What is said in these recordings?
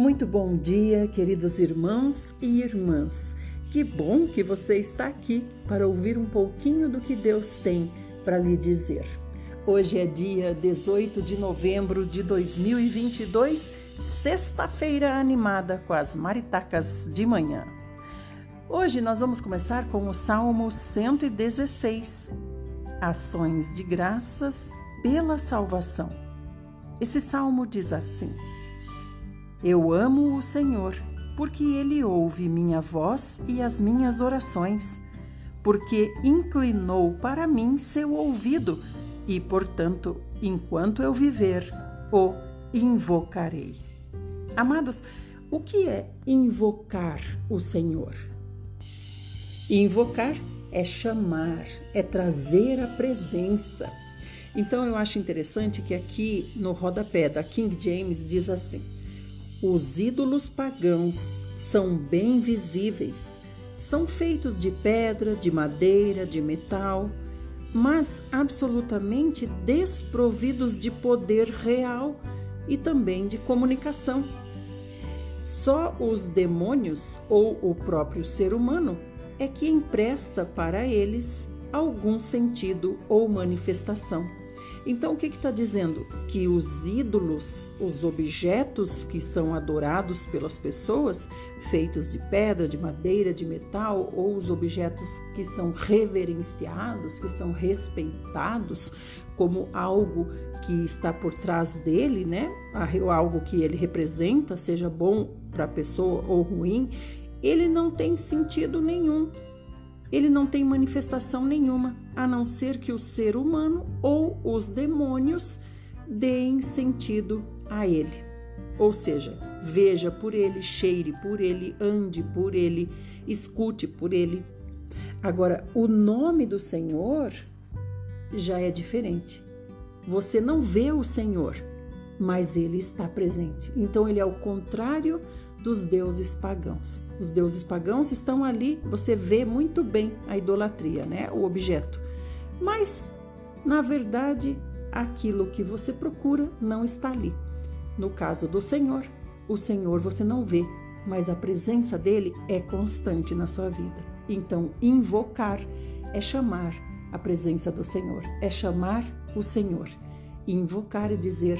Muito bom dia, queridos irmãos e irmãs. Que bom que você está aqui para ouvir um pouquinho do que Deus tem para lhe dizer. Hoje é dia 18 de novembro de 2022, sexta-feira animada com as maritacas de manhã. Hoje nós vamos começar com o Salmo 116, Ações de Graças pela Salvação. Esse salmo diz assim: eu amo o Senhor, porque ele ouve minha voz e as minhas orações, porque inclinou para mim seu ouvido, e, portanto, enquanto eu viver, o invocarei. Amados, o que é invocar o Senhor? Invocar é chamar, é trazer a presença. Então eu acho interessante que aqui no rodapé da King James diz assim: os ídolos pagãos são bem visíveis. São feitos de pedra, de madeira, de metal, mas absolutamente desprovidos de poder real e também de comunicação. Só os demônios ou o próprio ser humano é que empresta para eles algum sentido ou manifestação. Então, o que está dizendo? Que os ídolos, os objetos que são adorados pelas pessoas, feitos de pedra, de madeira, de metal, ou os objetos que são reverenciados, que são respeitados como algo que está por trás dele, né? Algo que ele representa, seja bom para a pessoa ou ruim, ele não tem sentido nenhum ele não tem manifestação nenhuma, a não ser que o ser humano ou os demônios deem sentido a ele. Ou seja, veja por ele, cheire por ele, ande por ele, escute por ele. Agora, o nome do Senhor já é diferente. Você não vê o Senhor, mas ele está presente. Então, ele é o contrário dos deuses pagãos. Os deuses pagãos estão ali, você vê muito bem a idolatria, né? O objeto. Mas, na verdade, aquilo que você procura não está ali. No caso do Senhor, o Senhor você não vê, mas a presença dele é constante na sua vida. Então, invocar é chamar a presença do Senhor, é chamar o Senhor. Invocar é dizer: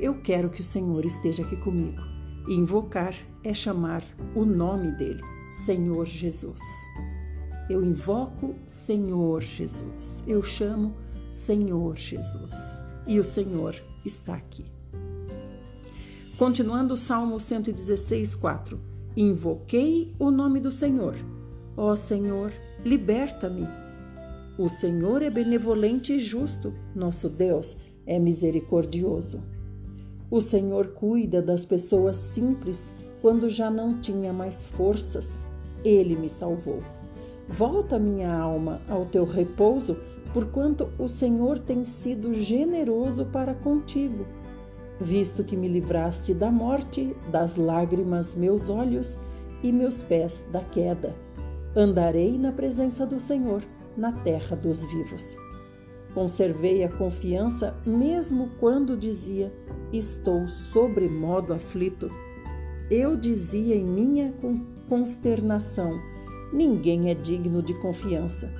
Eu quero que o Senhor esteja aqui comigo. Invocar é chamar o nome dele, Senhor Jesus. Eu invoco Senhor Jesus. Eu chamo Senhor Jesus. E o Senhor está aqui. Continuando o Salmo 116, 4. Invoquei o nome do Senhor. Ó Senhor, liberta-me. O Senhor é benevolente e justo. Nosso Deus é misericordioso. O Senhor cuida das pessoas simples quando já não tinha mais forças. Ele me salvou. Volta, minha alma, ao teu repouso, porquanto o Senhor tem sido generoso para contigo. Visto que me livraste da morte, das lágrimas meus olhos e meus pés da queda. Andarei na presença do Senhor, na terra dos vivos. Conservei a confiança mesmo quando dizia: Estou sobremodo aflito. Eu dizia em minha consternação: Ninguém é digno de confiança.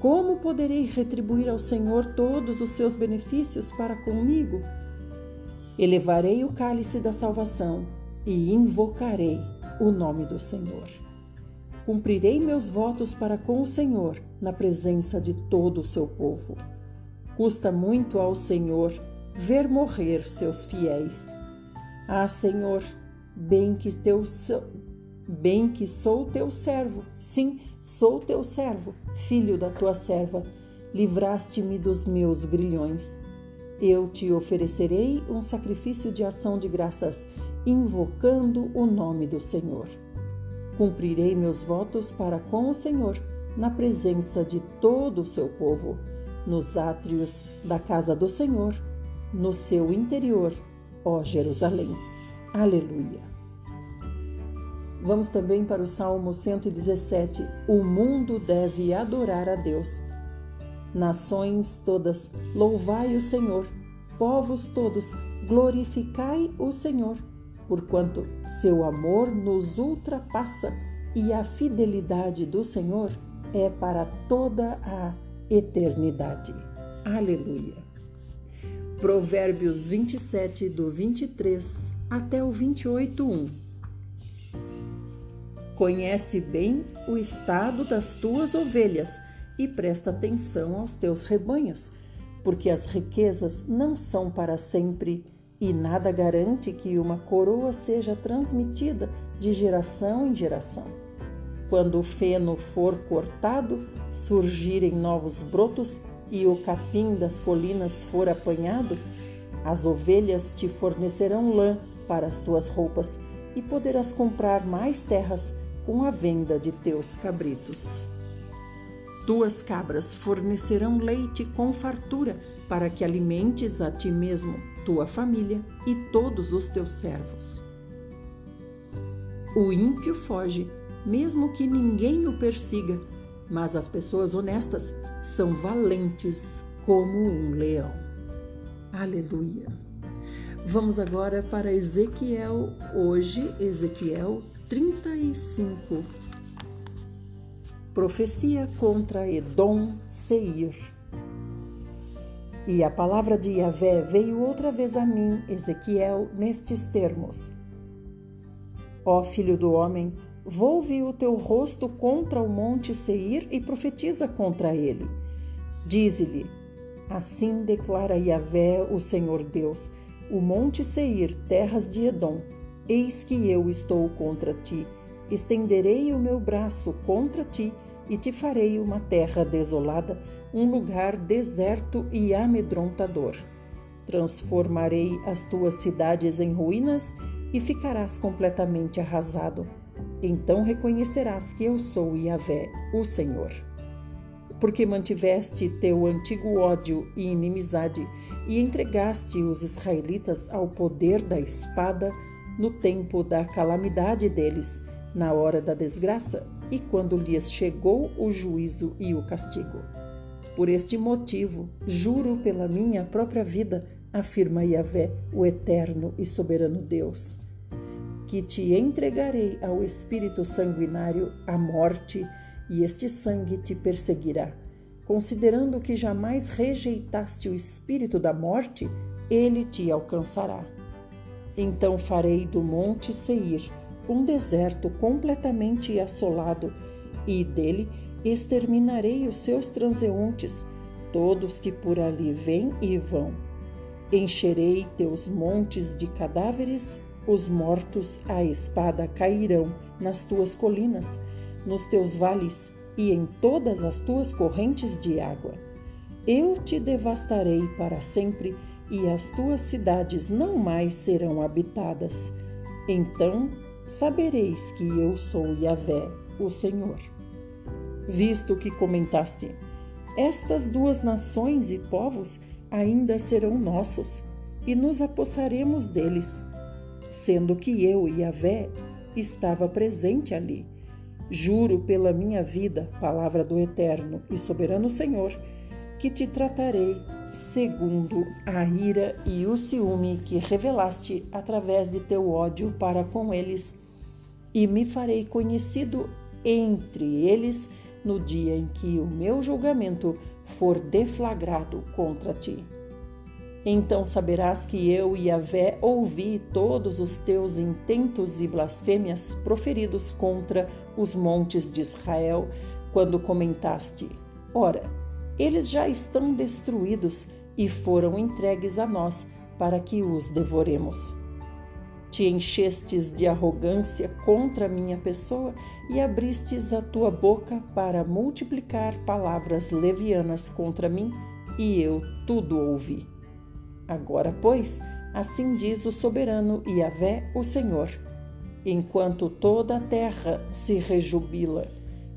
Como poderei retribuir ao Senhor todos os seus benefícios para comigo? Elevarei o cálice da salvação e invocarei o nome do Senhor. Cumprirei meus votos para com o Senhor na presença de todo o seu povo. Custa muito ao Senhor ver morrer seus fiéis. Ah, Senhor, bem que teu bem que sou teu servo. Sim, sou teu servo, filho da tua serva. Livraste-me dos meus grilhões. Eu te oferecerei um sacrifício de ação de graças, invocando o nome do Senhor. Cumprirei meus votos para com o Senhor, na presença de todo o seu povo, nos átrios da casa do Senhor, no seu interior, ó Jerusalém. Aleluia. Vamos também para o Salmo 117. O mundo deve adorar a Deus. Nações todas, louvai o Senhor. Povos todos, glorificai o Senhor porquanto seu amor nos ultrapassa e a fidelidade do Senhor é para toda a eternidade. Aleluia. Provérbios 27, do 23 até o 28, 1. Conhece bem o estado das tuas ovelhas e presta atenção aos teus rebanhos, porque as riquezas não são para sempre e nada garante que uma coroa seja transmitida de geração em geração. Quando o feno for cortado, surgirem novos brotos e o capim das colinas for apanhado, as ovelhas te fornecerão lã para as tuas roupas e poderás comprar mais terras com a venda de teus cabritos. Tuas cabras fornecerão leite com fartura para que alimentes a ti mesmo, tua família e todos os teus servos. O ímpio foge, mesmo que ninguém o persiga, mas as pessoas honestas são valentes como um leão. Aleluia. Vamos agora para Ezequiel, hoje, Ezequiel 35 profecia contra Edom Seir. E a palavra de Yahvé veio outra vez a mim, Ezequiel, nestes termos: Ó filho do homem, volve o teu rosto contra o monte Seir e profetiza contra ele. Dize-lhe: Assim declara Yahvé, o Senhor Deus, o monte Seir, terras de Edom, eis que eu estou contra ti. Estenderei o meu braço contra ti e te farei uma terra desolada, um lugar deserto e amedrontador. Transformarei as tuas cidades em ruínas e ficarás completamente arrasado. Então reconhecerás que eu sou Yahvé, o Senhor. Porque mantiveste teu antigo ódio e inimizade e entregaste os israelitas ao poder da espada no tempo da calamidade deles, na hora da desgraça, e quando lhes chegou o juízo e o castigo. Por este motivo, juro pela minha própria vida, afirma Yahvé, o eterno e soberano Deus, que te entregarei ao espírito sanguinário, à morte, e este sangue te perseguirá. Considerando que jamais rejeitaste o espírito da morte, ele te alcançará. Então farei do monte Seir um deserto completamente assolado, e dele exterminarei os seus transeuntes, todos que por ali vêm e vão. Encherei teus montes de cadáveres, os mortos à espada cairão nas tuas colinas, nos teus vales e em todas as tuas correntes de água. Eu te devastarei para sempre e as tuas cidades não mais serão habitadas. Então sabereis que eu sou Yahvé, o Senhor. Visto que comentaste, estas duas nações e povos ainda serão nossos, e nos apossaremos deles, sendo que eu, Yahvé, estava presente ali. Juro pela minha vida, palavra do Eterno e Soberano Senhor, que te tratarei segundo a ira e o ciúme que revelaste através de teu ódio para com eles, e me farei conhecido entre eles no dia em que o meu julgamento for deflagrado contra ti. Então saberás que eu, Yahvé, ouvi todos os teus intentos e blasfêmias proferidos contra os montes de Israel, quando comentaste: Ora, eles já estão destruídos e foram entregues a nós para que os devoremos. Te enchestes de arrogância contra minha pessoa e abristes a tua boca para multiplicar palavras levianas contra mim, e eu tudo ouvi. Agora, pois, assim diz o soberano Yahvé, o Senhor: enquanto toda a terra se rejubila,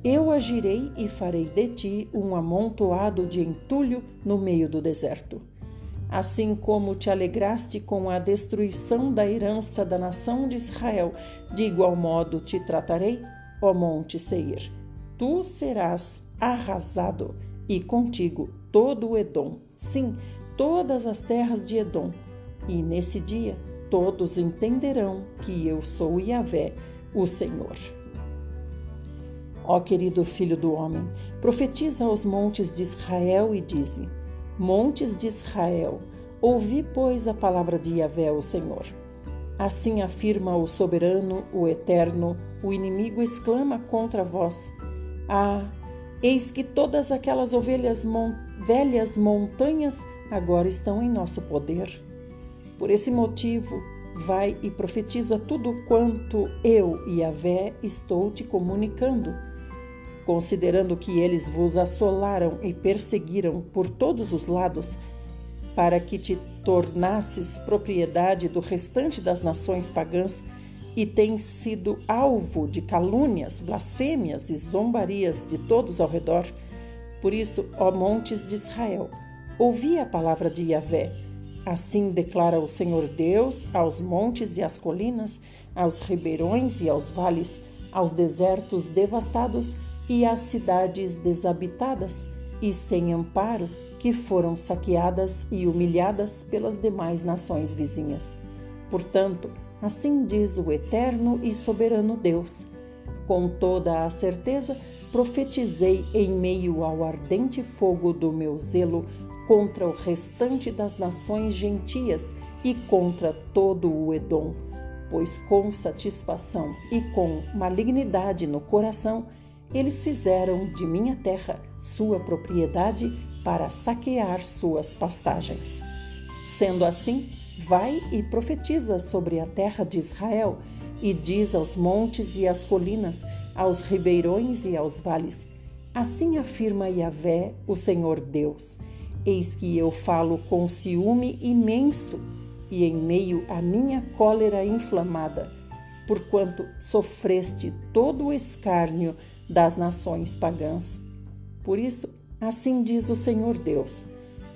eu agirei e farei de ti um amontoado de entulho no meio do deserto. Assim como te alegraste com a destruição da herança da nação de Israel, de igual modo te tratarei, ó monte Seir. Tu serás arrasado, e contigo todo o Edom, sim, todas as terras de Edom. E nesse dia todos entenderão que eu sou Yahvé, o Senhor. Ó querido filho do homem, profetiza aos montes de Israel e dize: Montes de Israel, ouvi, pois, a palavra de Yahvé, o Senhor. Assim afirma o soberano, o eterno, o inimigo exclama contra vós: Ah, eis que todas aquelas ovelhas mon velhas montanhas agora estão em nosso poder. Por esse motivo, vai e profetiza tudo quanto eu, Yahvé, estou te comunicando considerando que eles vos assolaram e perseguiram por todos os lados, para que te tornasses propriedade do restante das nações pagãs e tens sido alvo de calúnias, blasfêmias e zombarias de todos ao redor. Por isso, ó montes de Israel, ouvi a palavra de Yahvé. Assim declara o Senhor Deus aos montes e às colinas, aos ribeirões e aos vales, aos desertos devastados e às cidades desabitadas e sem amparo que foram saqueadas e humilhadas pelas demais nações vizinhas. Portanto, assim diz o eterno e soberano Deus: com toda a certeza, profetizei em meio ao ardente fogo do meu zelo contra o restante das nações gentias e contra todo o Edom, pois com satisfação e com malignidade no coração eles fizeram de minha terra sua propriedade para saquear suas pastagens. Sendo assim, vai e profetiza sobre a terra de Israel, e diz aos montes e às colinas, aos ribeirões e aos vales: Assim afirma Yahvé, o Senhor Deus: Eis que eu falo com ciúme imenso, e em meio à minha cólera inflamada, porquanto sofreste todo o escárnio das nações pagãs. Por isso, assim diz o Senhor Deus: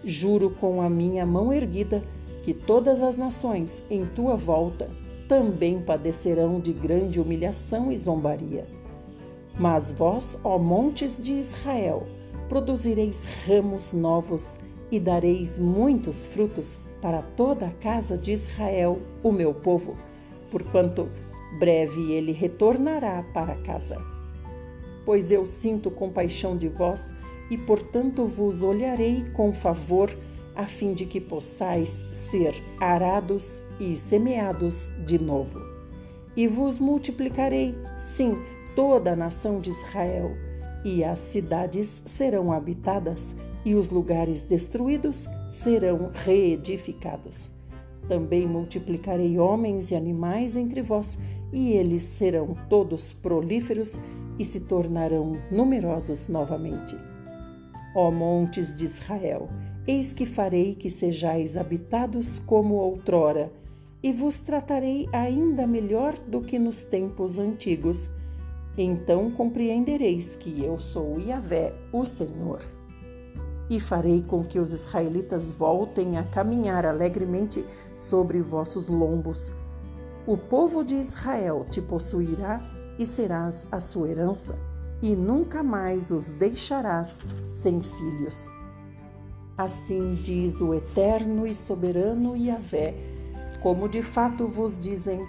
Juro com a minha mão erguida que todas as nações em tua volta também padecerão de grande humilhação e zombaria. Mas vós, ó montes de Israel, produzireis ramos novos e dareis muitos frutos para toda a casa de Israel, o meu povo, porquanto breve ele retornará para casa pois eu sinto compaixão de vós e, portanto, vos olharei com favor, a fim de que possais ser arados e semeados de novo. E vos multiplicarei, sim, toda a nação de Israel, e as cidades serão habitadas, e os lugares destruídos serão reedificados. Também multiplicarei homens e animais entre vós, e eles serão todos prolíferos e se tornarão numerosos novamente. Ó montes de Israel, eis que farei que sejais habitados como outrora, e vos tratarei ainda melhor do que nos tempos antigos. Então compreendereis que eu sou Yahvé, o Senhor. E farei com que os israelitas voltem a caminhar alegremente sobre vossos lombos. O povo de Israel te possuirá e serás a sua herança, e nunca mais os deixarás sem filhos. Assim diz o eterno e soberano Yahvé, como de fato vos dizem,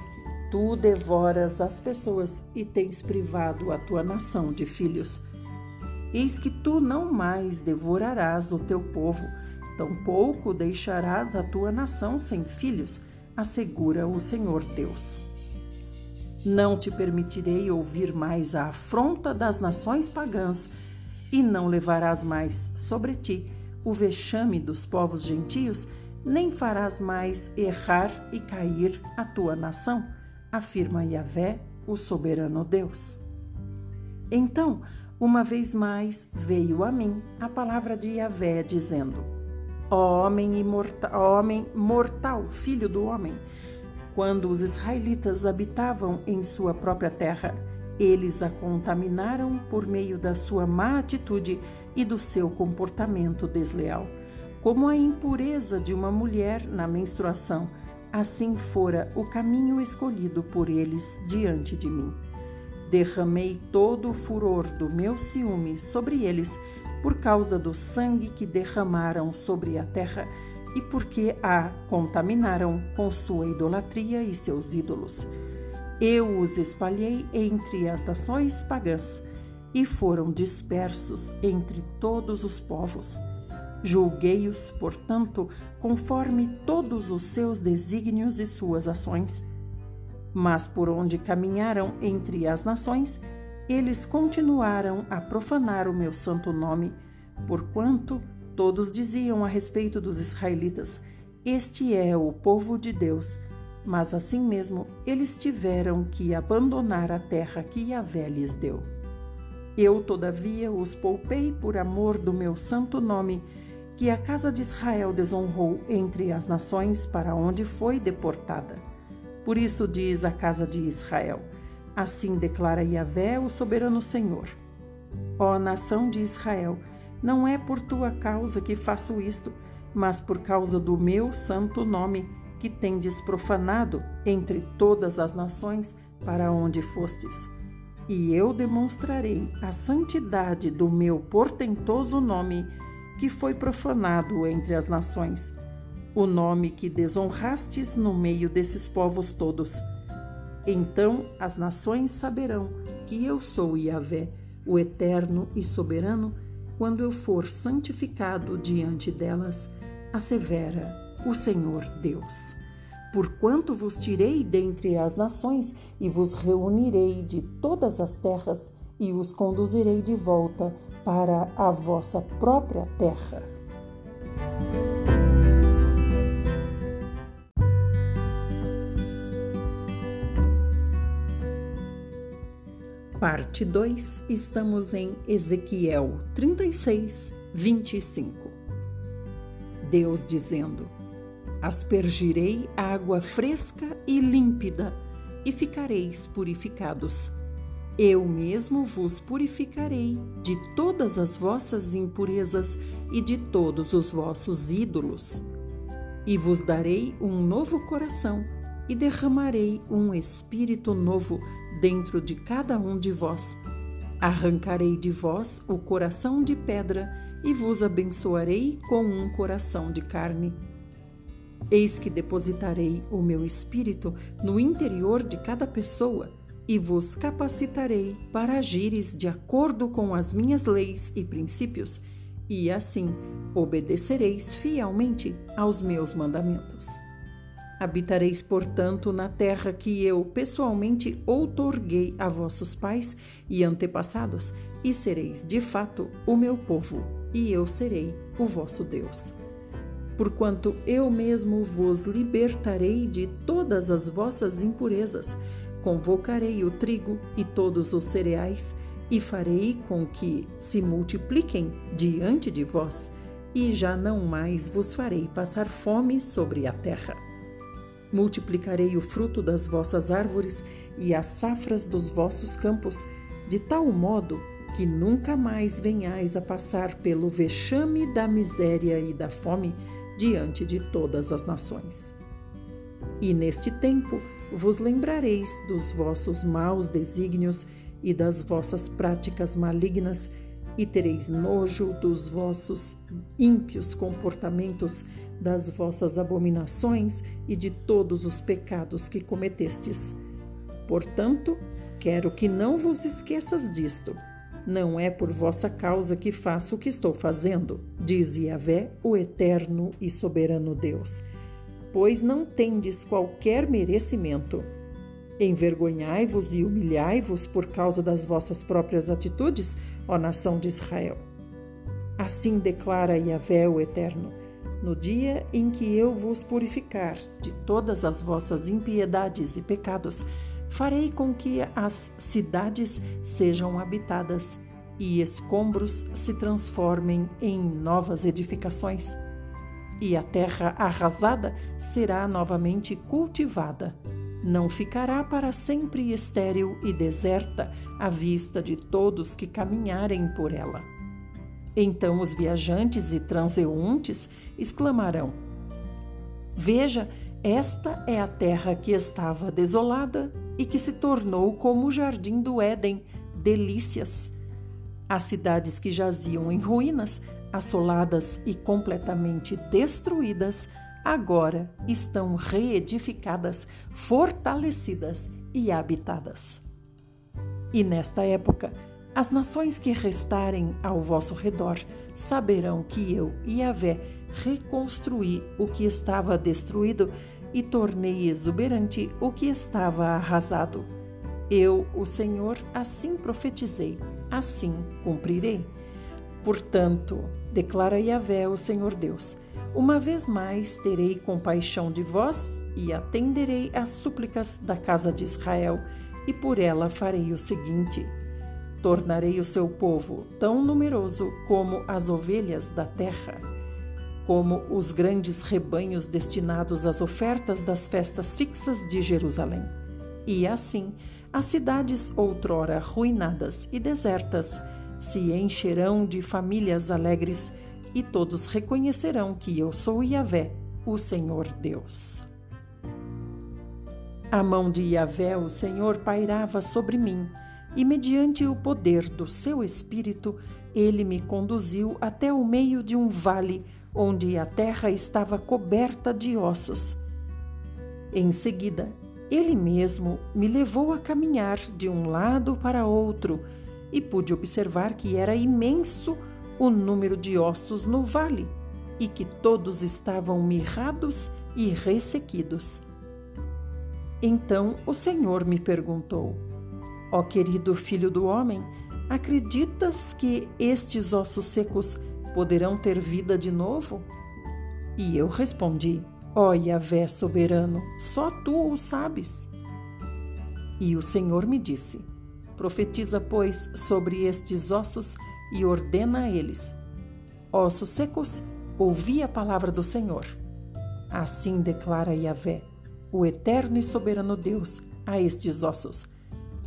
tu devoras as pessoas e tens privado a tua nação de filhos. Eis que tu não mais devorarás o teu povo, tampouco deixarás a tua nação sem filhos, assegura o Senhor Deus. Não te permitirei ouvir mais a afronta das nações pagãs, e não levarás mais sobre ti o vexame dos povos gentios, nem farás mais errar e cair a tua nação, afirma Yahvé, o soberano Deus. Então, uma vez mais veio a mim a palavra de Yahvé, dizendo: Ó homem, imortal, homem mortal, filho do homem, quando os israelitas habitavam em sua própria terra, eles a contaminaram por meio da sua má atitude e do seu comportamento desleal. Como a impureza de uma mulher na menstruação, assim fora o caminho escolhido por eles diante de mim. Derramei todo o furor do meu ciúme sobre eles, por causa do sangue que derramaram sobre a terra e porque a contaminaram com sua idolatria e seus ídolos. Eu os espalhei entre as nações pagãs e foram dispersos entre todos os povos. Julguei-os, portanto, conforme todos os seus desígnios e suas ações. Mas por onde caminharam entre as nações, eles continuaram a profanar o meu santo nome, porquanto todos diziam a respeito dos israelitas: Este é o povo de Deus. Mas assim mesmo eles tiveram que abandonar a terra que Yahvé lhes deu. Eu, todavia, os poupei por amor do meu santo nome, que a casa de Israel desonrou entre as nações para onde foi deportada. Por isso diz a casa de Israel: Assim declara Yahvé, o soberano Senhor. Ó nação de Israel, não é por tua causa que faço isto, mas por causa do meu santo nome, que tendes profanado entre todas as nações para onde fostes. E eu demonstrarei a santidade do meu portentoso nome, que foi profanado entre as nações, o nome que desonrastes no meio desses povos todos. Então as nações saberão que eu sou Yahvé, o eterno e soberano, quando eu for santificado diante delas, assevera o Senhor Deus. Porquanto vos tirei dentre as nações e vos reunirei de todas as terras e os conduzirei de volta para a vossa própria terra. Parte 2, estamos em Ezequiel 36, 25. Deus dizendo: Aspergirei água fresca e límpida, e ficareis purificados. Eu mesmo vos purificarei de todas as vossas impurezas e de todos os vossos ídolos. E vos darei um novo coração, e derramarei um espírito novo dentro de cada um de vós. Arrancarei de vós o coração de pedra e vos abençoarei com um coração de carne. Eis que depositarei o meu espírito no interior de cada pessoa e vos capacitarei para agires de acordo com as minhas leis e princípios, e assim obedecereis fielmente aos meus mandamentos. Habitareis, portanto, na terra que eu pessoalmente outorguei a vossos pais e antepassados, e sereis de fato o meu povo, e eu serei o vosso Deus. Porquanto eu mesmo vos libertarei de todas as vossas impurezas, convocarei o trigo e todos os cereais, e farei com que se multipliquem diante de vós, e já não mais vos farei passar fome sobre a terra. Multiplicarei o fruto das vossas árvores e as safras dos vossos campos, de tal modo que nunca mais venhais a passar pelo vexame da miséria e da fome diante de todas as nações. E neste tempo vos lembrareis dos vossos maus desígnios e das vossas práticas malignas, e tereis nojo dos vossos ímpios comportamentos das vossas abominações e de todos os pecados que cometestes. Portanto, quero que não vos esqueças disto. Não é por vossa causa que faço o que estou fazendo, diz Yahvé, o eterno e soberano Deus, pois não tendes qualquer merecimento. Envergonhai-vos e humilhai-vos por causa das vossas próprias atitudes, ó nação de Israel. Assim declara Yahvé, o eterno no dia em que eu vos purificar de todas as vossas impiedades e pecados, farei com que as cidades sejam habitadas e escombros se transformem em novas edificações. E a terra arrasada será novamente cultivada. Não ficará para sempre estéril e deserta à vista de todos que caminharem por ela. Então os viajantes e transeuntes exclamarão: Veja, esta é a terra que estava desolada e que se tornou como o jardim do Éden, delícias. As cidades que jaziam em ruínas assoladas e completamente destruídas, agora estão reedificadas, fortalecidas e habitadas. E nesta época, as nações que restarem ao vosso redor saberão que eu, Yahvé, reconstruí o que estava destruído e tornei exuberante o que estava arrasado. Eu, o Senhor, assim profetizei, assim cumprirei. Portanto, declara Yahvé, o Senhor Deus, uma vez mais terei compaixão de vós e atenderei às súplicas da casa de Israel, e por ela farei o seguinte: tornarei o seu povo tão numeroso como as ovelhas da terra como os grandes rebanhos destinados às ofertas das festas fixas de Jerusalém. E assim, as cidades outrora ruinadas e desertas se encherão de famílias alegres e todos reconhecerão que eu sou Yahvé, o Senhor Deus. A mão de Yahvé, o Senhor, pairava sobre mim, e mediante o poder do seu espírito, ele me conduziu até o meio de um vale onde a terra estava coberta de ossos. Em seguida, ele mesmo me levou a caminhar de um lado para outro e pude observar que era imenso o número de ossos no vale e que todos estavam mirrados e ressequidos. Então o Senhor me perguntou: Ó querido filho do homem, acreditas que estes ossos secos poderão ter vida de novo? E eu respondi: Ó Yahvé soberano, só tu o sabes. E o Senhor me disse: Profetiza, pois, sobre estes ossos e ordena a eles: Ossos secos, ouvi a palavra do Senhor. Assim declara Yahvé, o eterno e soberano Deus, a estes ossos: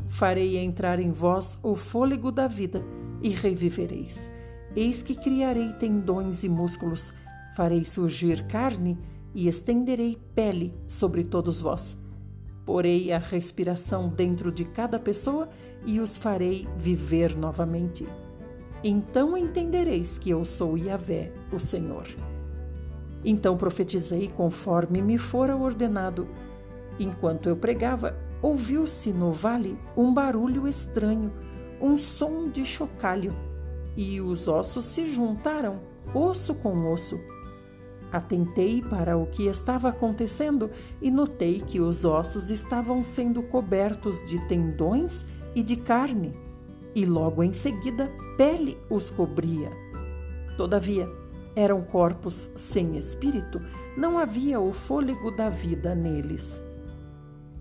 Farei entrar em vós o fôlego da vida e revivereis. Eis que criarei tendões e músculos, farei surgir carne e estenderei pele sobre todos vós. Porei a respiração dentro de cada pessoa e os farei viver novamente. Então entendereis que eu sou Yahvé, o Senhor. Então profetizei conforme me fora ordenado. Enquanto eu pregava, ouviu-se no vale um barulho estranho, um som de chocalho e os ossos se juntaram, osso com osso. Atentei para o que estava acontecendo e notei que os ossos estavam sendo cobertos de tendões e de carne, e logo em seguida pele os cobria. Todavia, eram corpos sem espírito, não havia o fôlego da vida neles.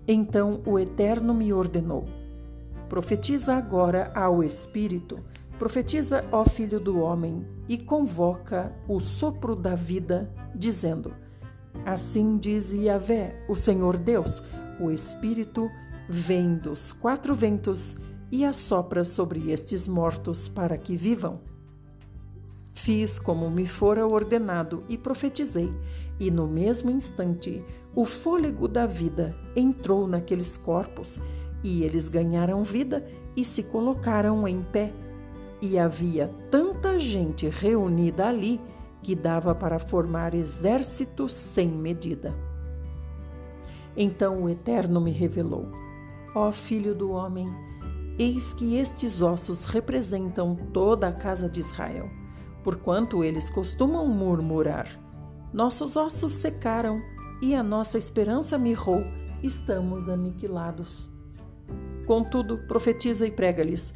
Então o Eterno me ordenou: profetiza agora ao Espírito Profetiza, ó filho do homem, e convoca o sopro da vida, dizendo: Assim diz Yahvé, o Senhor Deus, o Espírito vem dos quatro ventos e assopra sobre estes mortos para que vivam. Fiz como me fora ordenado e profetizei, e no mesmo instante o fôlego da vida entrou naqueles corpos, e eles ganharam vida e se colocaram em pé e havia tanta gente reunida ali que dava para formar exércitos sem medida. Então o Eterno me revelou: Ó filho do homem, eis que estes ossos representam toda a casa de Israel, porquanto eles costumam murmurar: Nossos ossos secaram e a nossa esperança mirrou, estamos aniquilados. Contudo, profetiza e prega-lhes: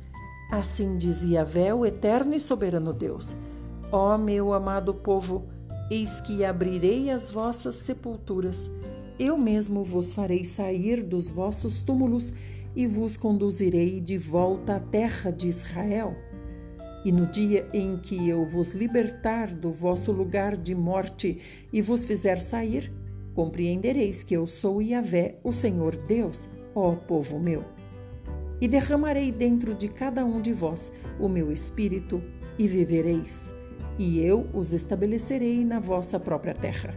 Assim dizia Vé, o eterno e soberano Deus: Ó meu amado povo, eis que abrirei as vossas sepulturas. Eu mesmo vos farei sair dos vossos túmulos e vos conduzirei de volta à terra de Israel. E no dia em que eu vos libertar do vosso lugar de morte e vos fizer sair, compreendereis que eu sou Yahvé, o Senhor Deus, ó povo meu e derramarei dentro de cada um de vós o meu espírito, e vivereis, e eu os estabelecerei na vossa própria terra.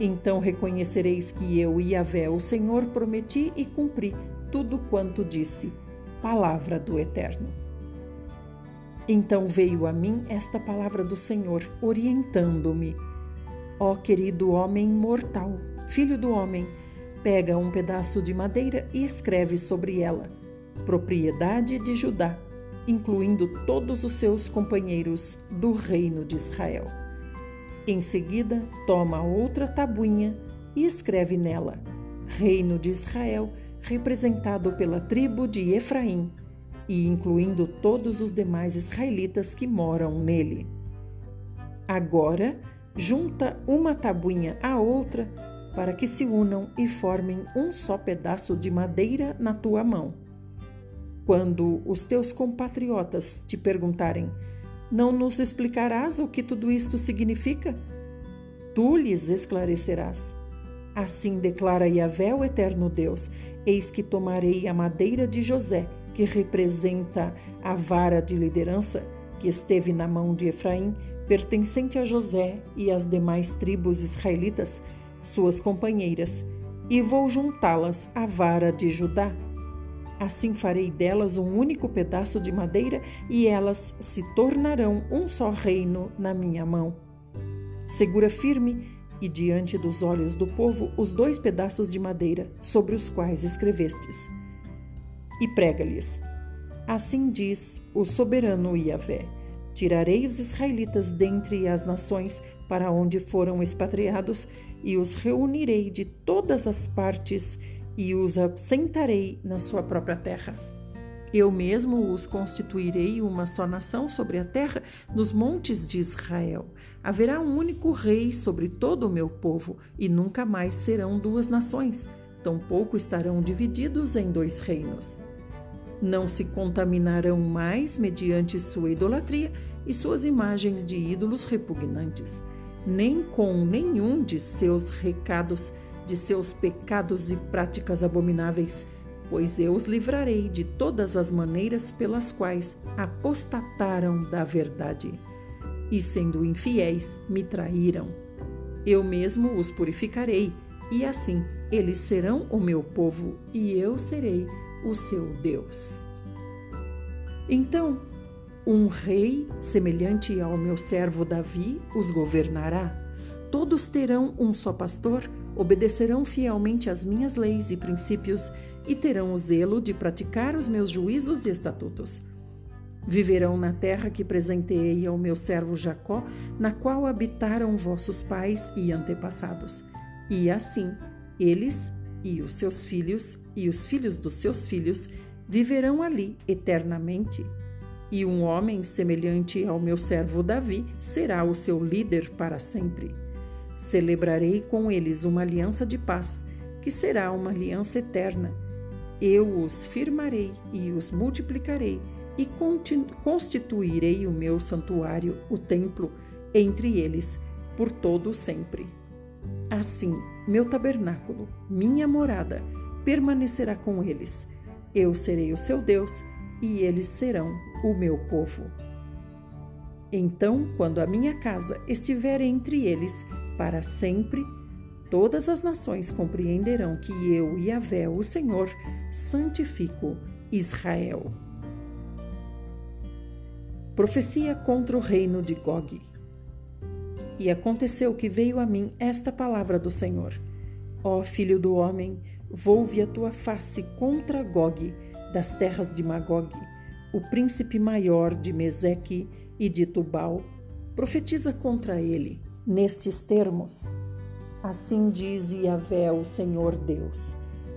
Então reconhecereis que eu, Yahvé, o Senhor, prometi e cumpri tudo quanto disse. Palavra do Eterno. Então veio a mim esta palavra do Senhor, orientando-me: Ó querido homem mortal, filho do homem, pega um pedaço de madeira e escreve sobre ela: propriedade de Judá, incluindo todos os seus companheiros do reino de Israel. Em seguida, toma outra tabuinha e escreve nela: Reino de Israel, representado pela tribo de Efraim e incluindo todos os demais israelitas que moram nele. Agora, junta uma tabuinha à outra para que se unam e formem um só pedaço de madeira na tua mão. Quando os teus compatriotas te perguntarem: Não nos explicarás o que tudo isto significa? Tu lhes esclarecerás. Assim declara Yahvé, o eterno Deus: Eis que tomarei a madeira de José que representa a vara de liderança que esteve na mão de Efraim, pertencente a José e às demais tribos israelitas, suas companheiras, e vou juntá-las à vara de Judá. Assim farei delas um único pedaço de madeira e elas se tornarão um só reino na minha mão. Segura firme e diante dos olhos do povo os dois pedaços de madeira sobre os quais escrevestes e prega-lhes: Assim diz o soberano Iavé: Tirarei os israelitas dentre as nações para onde foram expatriados e os reunirei de todas as partes e os assentarei na sua própria terra. Eu mesmo os constituirei uma só nação sobre a terra, nos montes de Israel. Haverá um único rei sobre todo o meu povo, e nunca mais serão duas nações, tampouco estarão divididos em dois reinos não se contaminarão mais mediante sua idolatria e suas imagens de ídolos repugnantes, nem com nenhum de seus recados, de seus pecados e práticas abomináveis, pois eu os livrarei de todas as maneiras pelas quais apostataram da verdade. E sendo infiéis, me traíram. Eu mesmo os purificarei, e assim eles serão o meu povo, e eu serei o seu Deus. Então, um rei semelhante ao meu servo Davi os governará. Todos terão um só pastor, obedecerão fielmente às minhas leis e princípios e terão o zelo de praticar os meus juízos e estatutos. Viverão na terra que presenteei ao meu servo Jacó, na qual habitaram vossos pais e antepassados. E assim, eles e os seus filhos e os filhos dos seus filhos viverão ali eternamente. E um homem semelhante ao meu servo Davi será o seu líder para sempre. Celebrarei com eles uma aliança de paz, que será uma aliança eterna. Eu os firmarei e os multiplicarei, e constituirei o meu santuário, o templo, entre eles, por todo sempre. Assim, meu tabernáculo, minha morada, permanecerá com eles. Eu serei o seu Deus e eles serão o meu povo. Então, quando a minha casa estiver entre eles para sempre, todas as nações compreenderão que eu, Yahvé, o Senhor, santifico Israel. Profecia contra o reino de Gog. E aconteceu que veio a mim esta palavra do Senhor: Ó filho do homem, volve a tua face contra Gog, das terras de Magog, o príncipe maior de Meseque e de Tubal. Profetiza contra ele, nestes termos: Assim diz Yahvé, o Senhor Deus.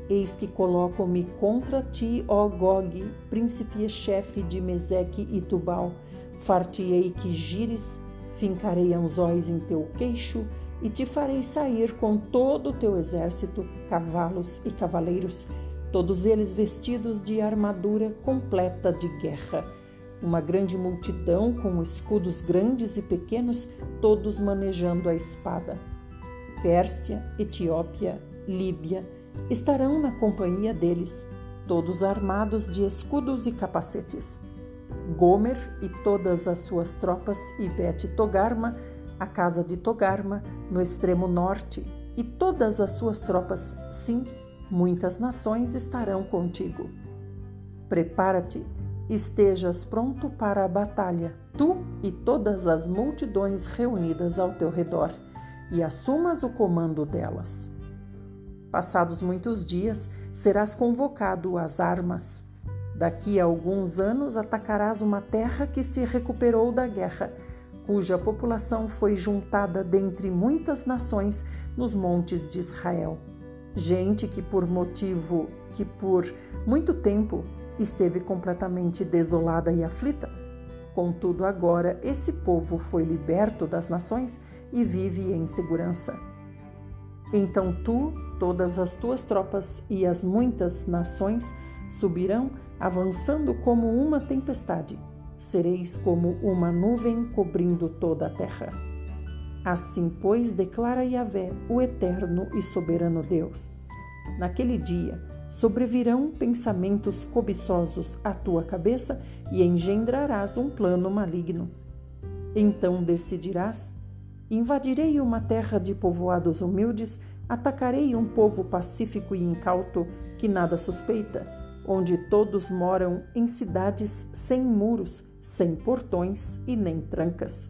Eis que coloco-me contra ti, ó Gog, príncipe e chefe de Meseque e Tubal. Fartiei que gires Fincarei anzóis em teu queixo e te farei sair com todo o teu exército, cavalos e cavaleiros, todos eles vestidos de armadura completa de guerra. Uma grande multidão com escudos grandes e pequenos, todos manejando a espada. Pérsia, Etiópia, Líbia estarão na companhia deles, todos armados de escudos e capacetes. Gomer e todas as suas tropas, e Bet Togarma, a casa de Togarma, no extremo norte, e todas as suas tropas, sim, muitas nações estarão contigo. Prepara-te, estejas pronto para a batalha, tu e todas as multidões reunidas ao teu redor, e assumas o comando delas. Passados muitos dias, serás convocado às armas. Daqui a alguns anos atacarás uma terra que se recuperou da guerra, cuja população foi juntada dentre muitas nações nos montes de Israel. Gente que por motivo que por muito tempo esteve completamente desolada e aflita. Contudo, agora esse povo foi liberto das nações e vive em segurança. Então tu, todas as tuas tropas e as muitas nações subirão, avançando como uma tempestade. Sereis como uma nuvem cobrindo toda a terra. Assim, pois, declara Yahvé, o eterno e soberano Deus. Naquele dia sobrevirão pensamentos cobiçosos à tua cabeça e engendrarás um plano maligno. Então decidirás Invadirei uma terra de povoados humildes, atacarei um povo pacífico e incauto que nada suspeita, onde todos moram em cidades sem muros, sem portões e nem trancas.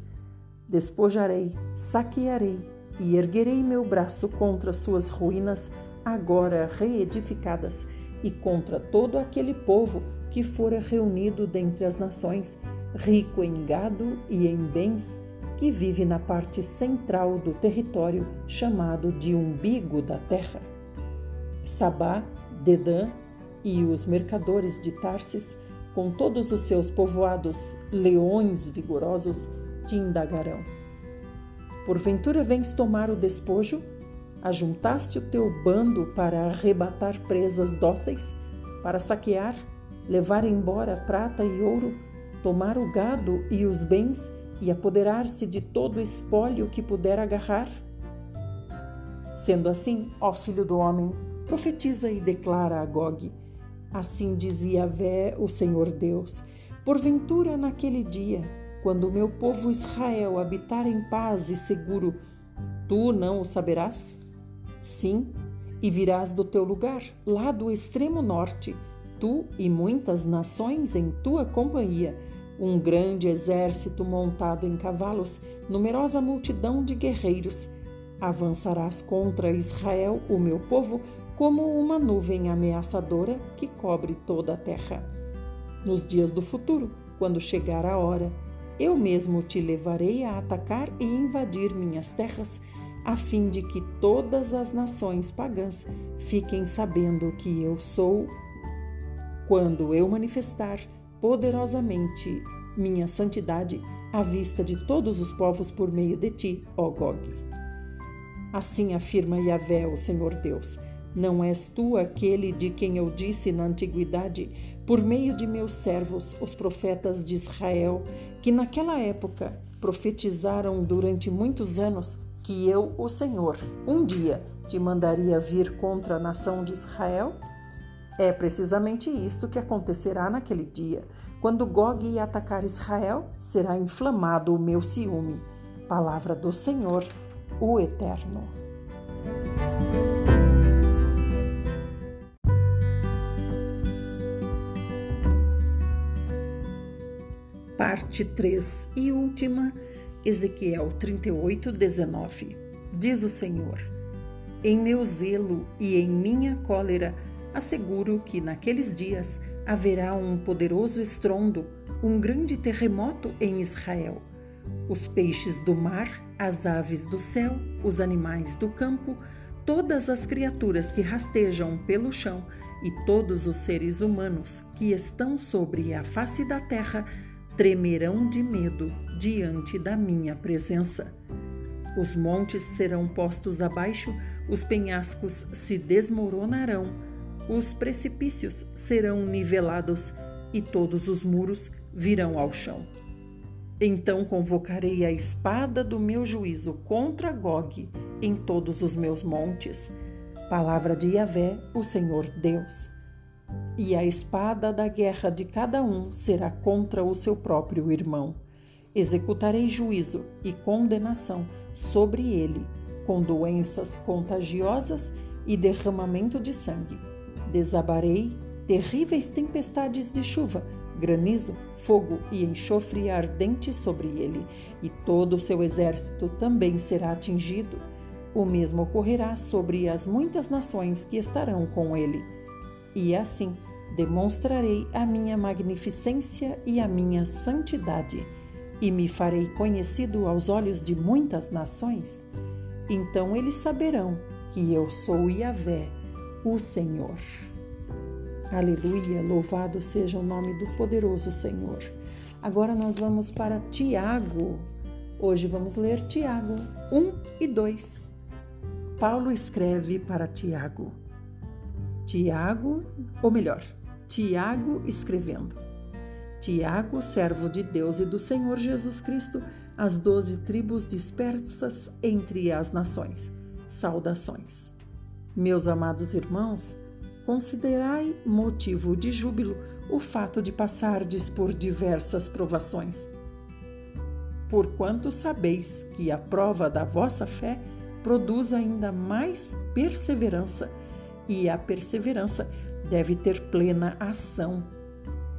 Despojarei, saquearei e erguerei meu braço contra suas ruínas, agora reedificadas, e contra todo aquele povo que fora reunido dentre as nações, rico em gado e em bens que vive na parte central do território chamado de umbigo da terra. Sabá, Dedã e os mercadores de Tarsis, com todos os seus povoados leões vigorosos, te indagarão. Porventura vens tomar o despojo? Ajuntaste o teu bando para arrebatar presas dóceis, para saquear, levar embora prata e ouro, tomar o gado e os bens e apoderar-se de todo o espólio que puder agarrar? Sendo assim, ó filho do homem, profetiza e declara a Gog. Assim dizia Vé, o Senhor Deus: Porventura naquele dia, quando o meu povo Israel habitar em paz e seguro, tu não o saberás? Sim, e virás do teu lugar, lá do extremo norte, tu e muitas nações em tua companhia, um grande exército montado em cavalos, numerosa multidão de guerreiros. Avançarás contra Israel, o meu povo, como uma nuvem ameaçadora que cobre toda a terra. Nos dias do futuro, quando chegar a hora, eu mesmo te levarei a atacar e invadir minhas terras, a fim de que todas as nações pagãs fiquem sabendo que eu sou, quando eu manifestar poderosamente minha santidade à vista de todos os povos por meio de ti, ó Gog. Assim afirma Yahvé, o Senhor Deus: Não és tu aquele de quem eu disse na antiguidade, por meio de meus servos, os profetas de Israel, que naquela época profetizaram durante muitos anos que eu, o Senhor, um dia te mandaria vir contra a nação de Israel? É precisamente isto que acontecerá naquele dia. Quando Gog atacar Israel, será inflamado o meu ciúme. Palavra do Senhor, o Eterno. Parte 3 e última, Ezequiel 38, 19. Diz o Senhor: Em meu zelo e em minha cólera, asseguro que naqueles dias haverá um poderoso estrondo, um grande terremoto em Israel. Os peixes do mar, as aves do céu, os animais do campo, todas as criaturas que rastejam pelo chão e todos os seres humanos que estão sobre a face da terra tremerão de medo diante da minha presença. Os montes serão postos abaixo, os penhascos se desmoronarão os precipícios serão nivelados e todos os muros virão ao chão. Então convocarei a espada do meu juízo contra Gog em todos os meus montes. Palavra de Yahvé, o Senhor Deus. E a espada da guerra de cada um será contra o seu próprio irmão. Executarei juízo e condenação sobre ele, com doenças contagiosas e derramamento de sangue Desabarei terríveis tempestades de chuva granizo, fogo e enxofre ardente sobre ele, e todo o seu exército também será atingido. O mesmo ocorrerá sobre as muitas nações que estarão com ele. E assim demonstrarei a minha magnificência e a minha santidade, e me farei conhecido aos olhos de muitas nações. Então eles saberão que eu sou Yahvé, o Senhor. Aleluia, louvado seja o nome do poderoso Senhor. Agora nós vamos para Tiago. Hoje vamos ler Tiago 1 e 2. Paulo escreve para Tiago. Tiago, ou melhor, Tiago escrevendo. Tiago, servo de Deus e do Senhor Jesus Cristo, as doze tribos dispersas entre as nações. Saudações. Meus amados irmãos, considerai motivo de júbilo o fato de passardes por diversas provações. Porquanto sabeis que a prova da vossa fé produz ainda mais perseverança, e a perseverança deve ter plena ação,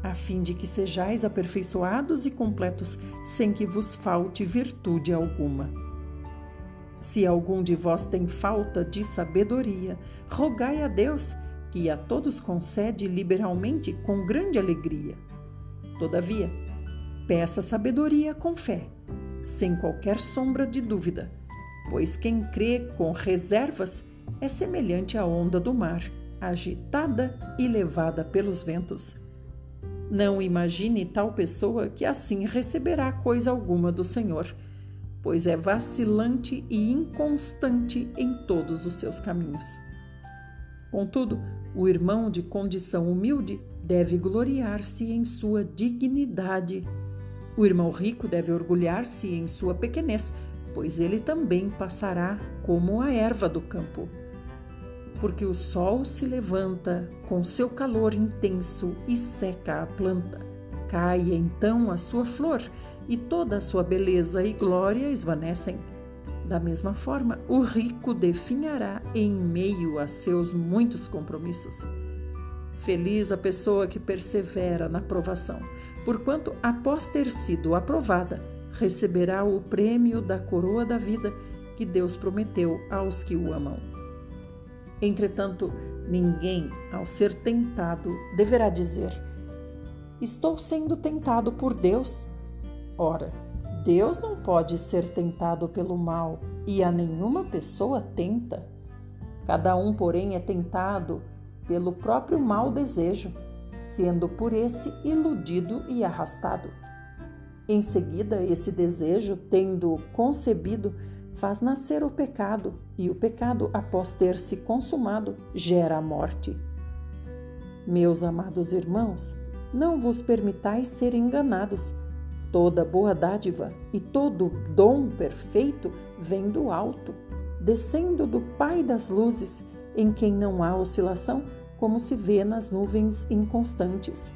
a fim de que sejais aperfeiçoados e completos, sem que vos falte virtude alguma. Se algum de vós tem falta de sabedoria, rogai a Deus que a todos concede liberalmente com grande alegria. Todavia, peça sabedoria com fé, sem qualquer sombra de dúvida, pois quem crê com reservas é semelhante à onda do mar, agitada e levada pelos ventos. Não imagine tal pessoa que assim receberá coisa alguma do Senhor, pois é vacilante e inconstante em todos os seus caminhos. Contudo, o irmão de condição humilde deve gloriar-se em sua dignidade. O irmão rico deve orgulhar-se em sua pequenez, pois ele também passará como a erva do campo. Porque o sol se levanta com seu calor intenso e seca a planta. Cai então a sua flor e toda a sua beleza e glória esvanecem. Da mesma forma, o rico definhará em meio a seus muitos compromissos. Feliz a pessoa que persevera na provação, porquanto, após ter sido aprovada, receberá o prêmio da coroa da vida que Deus prometeu aos que o amam. Entretanto, ninguém, ao ser tentado, deverá dizer: Estou sendo tentado por Deus. Ora, Deus não pode ser tentado pelo mal e a nenhuma pessoa tenta. Cada um, porém, é tentado pelo próprio mau desejo, sendo por esse iludido e arrastado. Em seguida, esse desejo, tendo concebido, faz nascer o pecado, e o pecado, após ter se consumado, gera a morte. Meus amados irmãos, não vos permitais ser enganados Toda boa dádiva e todo dom perfeito vem do alto, descendo do Pai das luzes, em quem não há oscilação, como se vê nas nuvens inconstantes.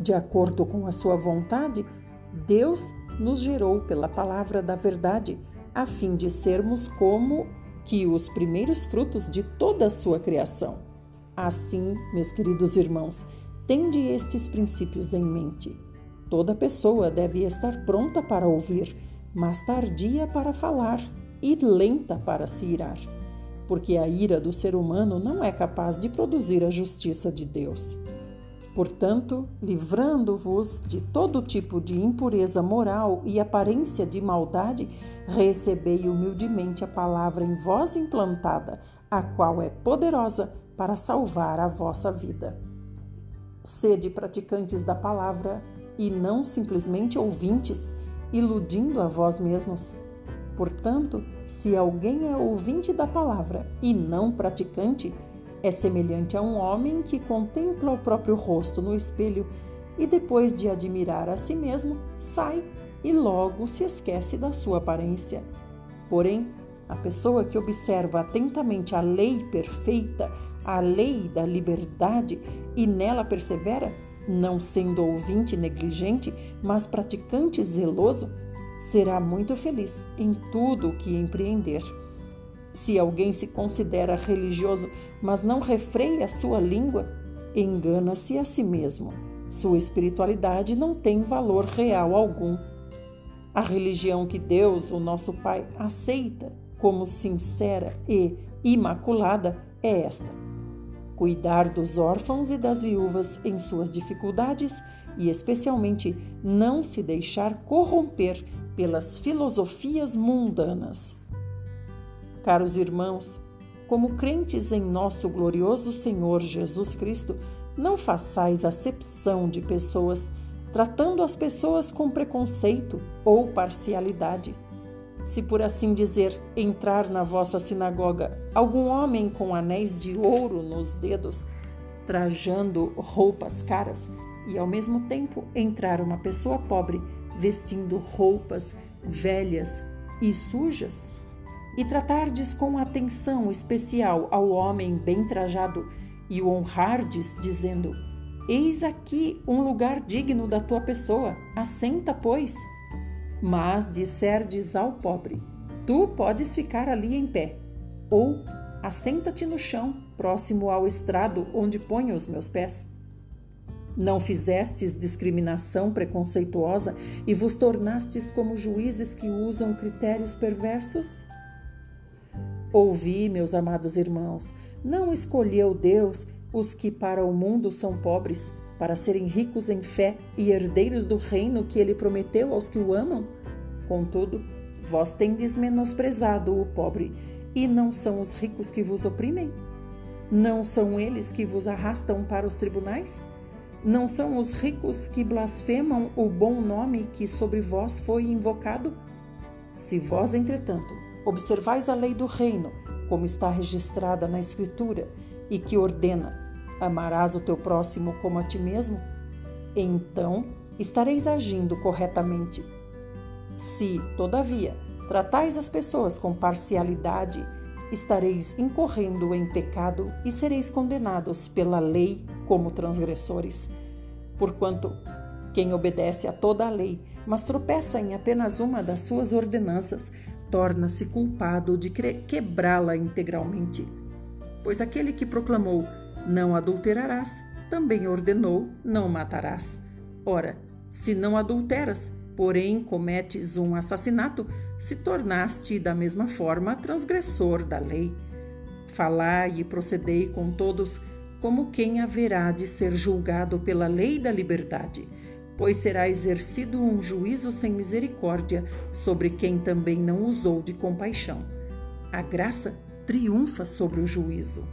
De acordo com a sua vontade, Deus nos gerou pela palavra da verdade, a fim de sermos como que os primeiros frutos de toda a sua criação. Assim, meus queridos irmãos, tende estes princípios em mente. Toda pessoa deve estar pronta para ouvir, mas tardia para falar e lenta para se irar, porque a ira do ser humano não é capaz de produzir a justiça de Deus. Portanto, livrando-vos de todo tipo de impureza moral e aparência de maldade, recebei humildemente a palavra em vós implantada, a qual é poderosa para salvar a vossa vida. Sede praticantes da palavra e não simplesmente ouvintes, iludindo a vós mesmos. Portanto, se alguém é ouvinte da palavra e não praticante, é semelhante a um homem que contempla o próprio rosto no espelho e, depois de admirar a si mesmo, sai e logo se esquece da sua aparência. Porém, a pessoa que observa atentamente a lei perfeita, a lei da liberdade, e nela persevera, não sendo ouvinte negligente, mas praticante zeloso, será muito feliz em tudo o que empreender. Se alguém se considera religioso, mas não refreia a sua língua, engana-se a si mesmo. Sua espiritualidade não tem valor real algum. A religião que Deus, o nosso Pai, aceita como sincera e imaculada é esta: cuidar dos órfãos e das viúvas em suas dificuldades e, especialmente, não se deixar corromper pelas filosofias mundanas. Caros irmãos, como crentes em nosso glorioso Senhor Jesus Cristo, não façais acepção de pessoas, tratando as pessoas com preconceito ou parcialidade. Se por assim dizer, entrar na vossa sinagoga algum homem com anéis de ouro nos dedos, trajando roupas caras, e ao mesmo tempo entrar uma pessoa pobre vestindo roupas velhas e sujas, e tratardes com atenção especial ao homem bem trajado e o honrardes, dizendo: Eis aqui um lugar digno da tua pessoa, assenta, pois. Mas disserdes ao pobre: Tu podes ficar ali em pé, ou assenta-te no chão, próximo ao estrado onde ponho os meus pés. Não fizestes discriminação preconceituosa e vos tornastes como juízes que usam critérios perversos? Ouvi, meus amados irmãos, não escolheu Deus os que para o mundo são pobres, para serem ricos em fé e herdeiros do reino que ele prometeu aos que o amam? Contudo, vós tendes menosprezado o pobre, e não são os ricos que vos oprimem? Não são eles que vos arrastam para os tribunais? Não são os ricos que blasfemam o bom nome que sobre vós foi invocado? Se vós, entretanto, observais a lei do reino, como está registrada na Escritura, e que ordena: amarás o teu próximo como a ti mesmo, então estareis agindo corretamente. Se, todavia, tratais as pessoas com parcialidade, estareis incorrendo em pecado e sereis condenados pela lei como transgressores. Porquanto, quem obedece a toda a lei, mas tropeça em apenas uma das suas ordenanças, torna-se culpado de quebrá-la integralmente. Pois aquele que proclamou: Não adulterarás, também ordenou: Não matarás. Ora, se não adulteras, porém cometes um assassinato, se tornaste da mesma forma transgressor da lei. Falai e procedei com todos como quem haverá de ser julgado pela lei da liberdade, pois será exercido um juízo sem misericórdia sobre quem também não usou de compaixão. A graça triunfa sobre o juízo.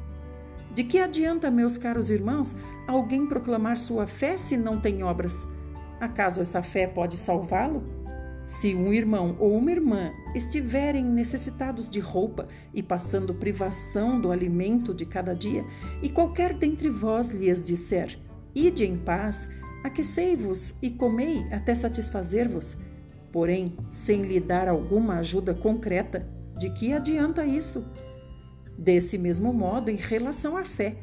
De que adianta, meus caros irmãos, alguém proclamar sua fé se não tem obras? Acaso essa fé pode salvá-lo? Se um irmão ou uma irmã estiverem necessitados de roupa e passando privação do alimento de cada dia, e qualquer dentre vós lhes disser: Ide em paz, aquecei-vos e comei até satisfazer-vos, porém, sem lhe dar alguma ajuda concreta, de que adianta isso? Desse mesmo modo, em relação à fé,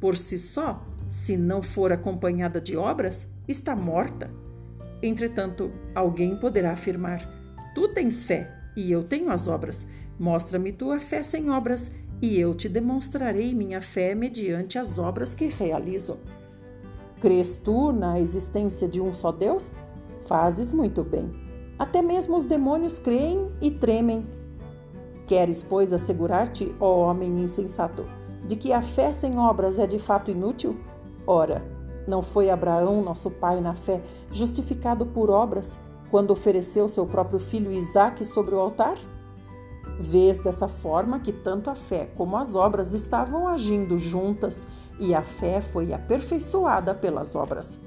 por si só, se não for acompanhada de obras, está morta. Entretanto, alguém poderá afirmar: Tu tens fé e eu tenho as obras. Mostra-me tua fé sem obras, e eu te demonstrarei minha fé mediante as obras que realizo. Crês tu na existência de um só Deus? Fazes muito bem. Até mesmo os demônios creem e tremem. Queres, pois, assegurar-te, ó homem insensato, de que a fé sem obras é de fato inútil? Ora, não foi Abraão, nosso pai na fé, justificado por obras, quando ofereceu seu próprio filho Isaque sobre o altar? Vês dessa forma que tanto a fé como as obras estavam agindo juntas e a fé foi aperfeiçoada pelas obras.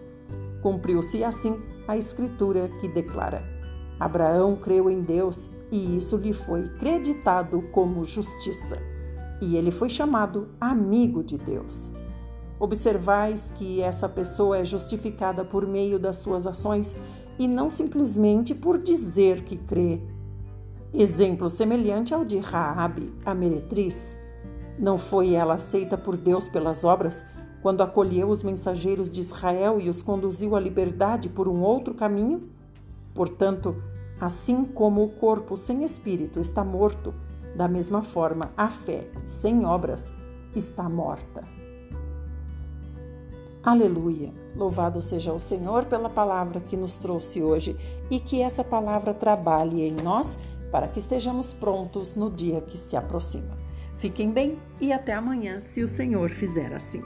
Cumpriu-se assim a escritura que declara: Abraão creu em Deus e isso lhe foi creditado como justiça. E ele foi chamado amigo de Deus. Observais que essa pessoa é justificada por meio das suas ações e não simplesmente por dizer que crê. Exemplo semelhante ao de Raabe, a meretriz. Não foi ela aceita por Deus pelas obras quando acolheu os mensageiros de Israel e os conduziu à liberdade por um outro caminho? Portanto, assim como o corpo sem espírito está morto, da mesma forma a fé sem obras está morta. Aleluia! Louvado seja o Senhor pela palavra que nos trouxe hoje e que essa palavra trabalhe em nós para que estejamos prontos no dia que se aproxima. Fiquem bem e até amanhã, se o Senhor fizer assim.